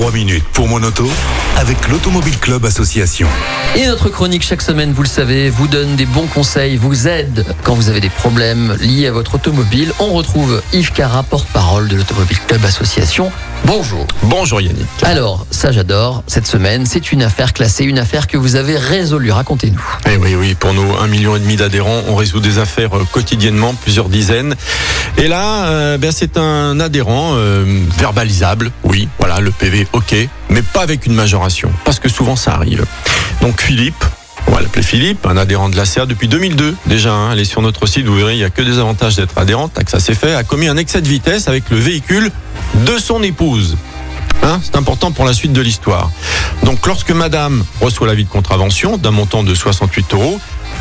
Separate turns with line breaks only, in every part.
3 minutes pour mon auto avec l'Automobile Club Association.
Et notre chronique chaque semaine, vous le savez, vous donne des bons conseils, vous aide quand vous avez des problèmes liés à votre automobile. On retrouve Yves Cara, porte-parole de l'Automobile Club Association. Bonjour.
Bonjour Yannick.
Alors, ça j'adore, cette semaine, c'est une affaire classée, une affaire que vous avez résolue. Racontez-nous.
Eh oui, oui, pour nos 1,5 million et demi d'adhérents, on résout des affaires euh, quotidiennement, plusieurs dizaines. Et là, euh, ben, c'est un adhérent euh, verbalisable, oui, voilà, le PV, ok, mais pas avec une majoration, parce que souvent ça arrive. Donc Philippe, on va l'appeler Philippe, un adhérent de la CA depuis 2002 déjà. Hein, allez sur notre site, vous verrez, il n'y a que des avantages d'être adhérent. Tac, ça c'est fait. A commis un excès de vitesse avec le véhicule de son épouse. Hein, c'est important pour la suite de l'histoire. Donc lorsque madame reçoit l'avis de contravention d'un montant de 68 euros,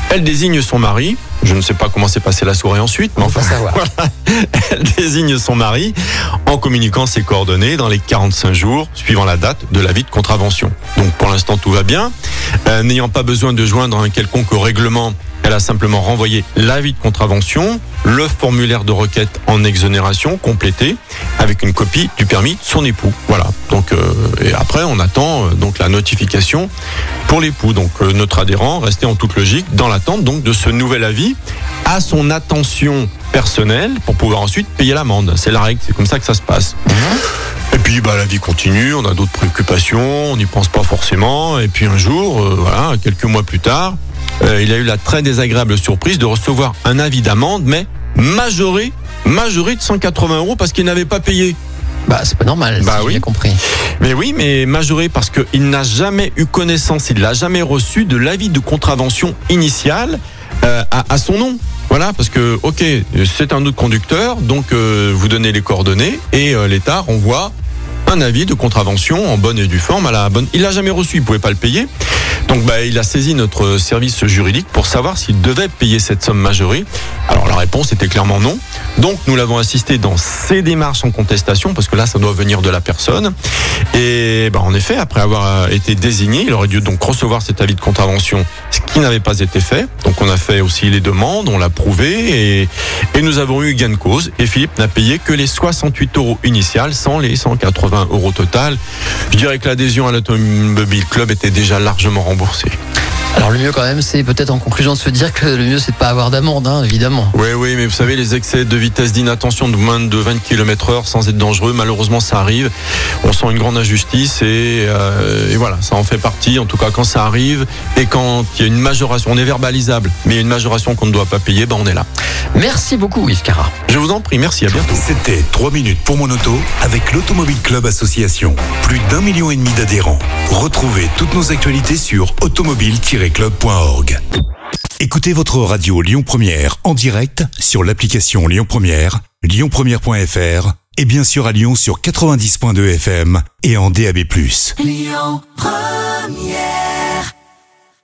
elle désigne son mari. Je ne sais pas comment s'est passée la soirée ensuite, mais enfin,
savoir.
voilà. Elle désigne son mari en communiquant ses coordonnées dans les 45 jours suivant la date de l'avis de contravention. Donc pour l'instant tout va bien. Euh, N'ayant pas besoin de joindre un quelconque règlement, elle a simplement renvoyé l'avis de contravention, le formulaire de requête en exonération complété avec une copie du permis de son époux. Voilà. Donc euh, et après on attend euh, donc la notification pour l'époux. Donc euh, notre adhérent restait en toute logique dans l'attente donc de ce nouvel avis à son attention personnelle pour pouvoir ensuite payer l'amende. C'est la règle, c'est comme ça que ça se passe. Et puis bah, la vie continue, on a d'autres préoccupations, on n'y pense pas forcément. Et puis un jour, euh, voilà, quelques mois plus tard, euh, il a eu la très désagréable surprise de recevoir un avis d'amende, mais majoré, majoré de 180 euros parce qu'il n'avait pas payé.
Bah, c'est pas normal,
Bah
si j'ai
oui.
bien compris.
Mais oui, mais majoré parce qu'il n'a jamais eu connaissance, il n'a jamais reçu de l'avis de contravention initiale euh, à, à son nom. Voilà, parce que, ok, c'est un autre conducteur, donc euh, vous donnez les coordonnées et euh, l'État renvoie un avis de contravention en bonne et due forme à la bonne. Il l'a jamais reçu, il pouvait pas le payer. Donc bah, il a saisi notre service juridique pour savoir s'il devait payer cette somme majorée. Alors la réponse était clairement non. Donc nous l'avons assisté dans ses démarches en contestation parce que là ça doit venir de la personne. Et bah, en effet, après avoir euh, été désigné, il aurait dû donc recevoir cet avis de contravention, ce qui n'avait pas été fait. Donc on a fait aussi les demandes, on l'a prouvé et, et nous avons eu gain de cause. Et Philippe n'a payé que les 68 euros initiales sans les 180 euros total. Je dirais que l'adhésion à l'Automobile Club était déjà largement remboursée.
Alors, le mieux quand même, c'est peut-être en conclusion de se dire que le mieux, c'est de pas avoir d'amende, hein, évidemment.
Oui, oui, mais vous savez, les excès de vitesse d'inattention de moins de 20 km heure sans être dangereux, malheureusement, ça arrive. On sent une grande injustice et, euh, et voilà, ça en fait partie. En tout cas, quand ça arrive et quand il y a une majoration, on est verbalisable, mais il y a une majoration qu'on ne doit pas payer, ben on est là.
Merci beaucoup, Yves Cara.
Je vous en prie, merci, à bientôt.
C'était 3 minutes pour mon auto avec l'Automobile Club Association. Plus d'un million et demi d'adhérents. Retrouvez toutes nos actualités sur automobile-club.org. Écoutez votre radio Lyon Première en direct sur l'application Lyon Première, lyonpremière.fr et bien sûr à Lyon sur 90.2 FM et en DAB+.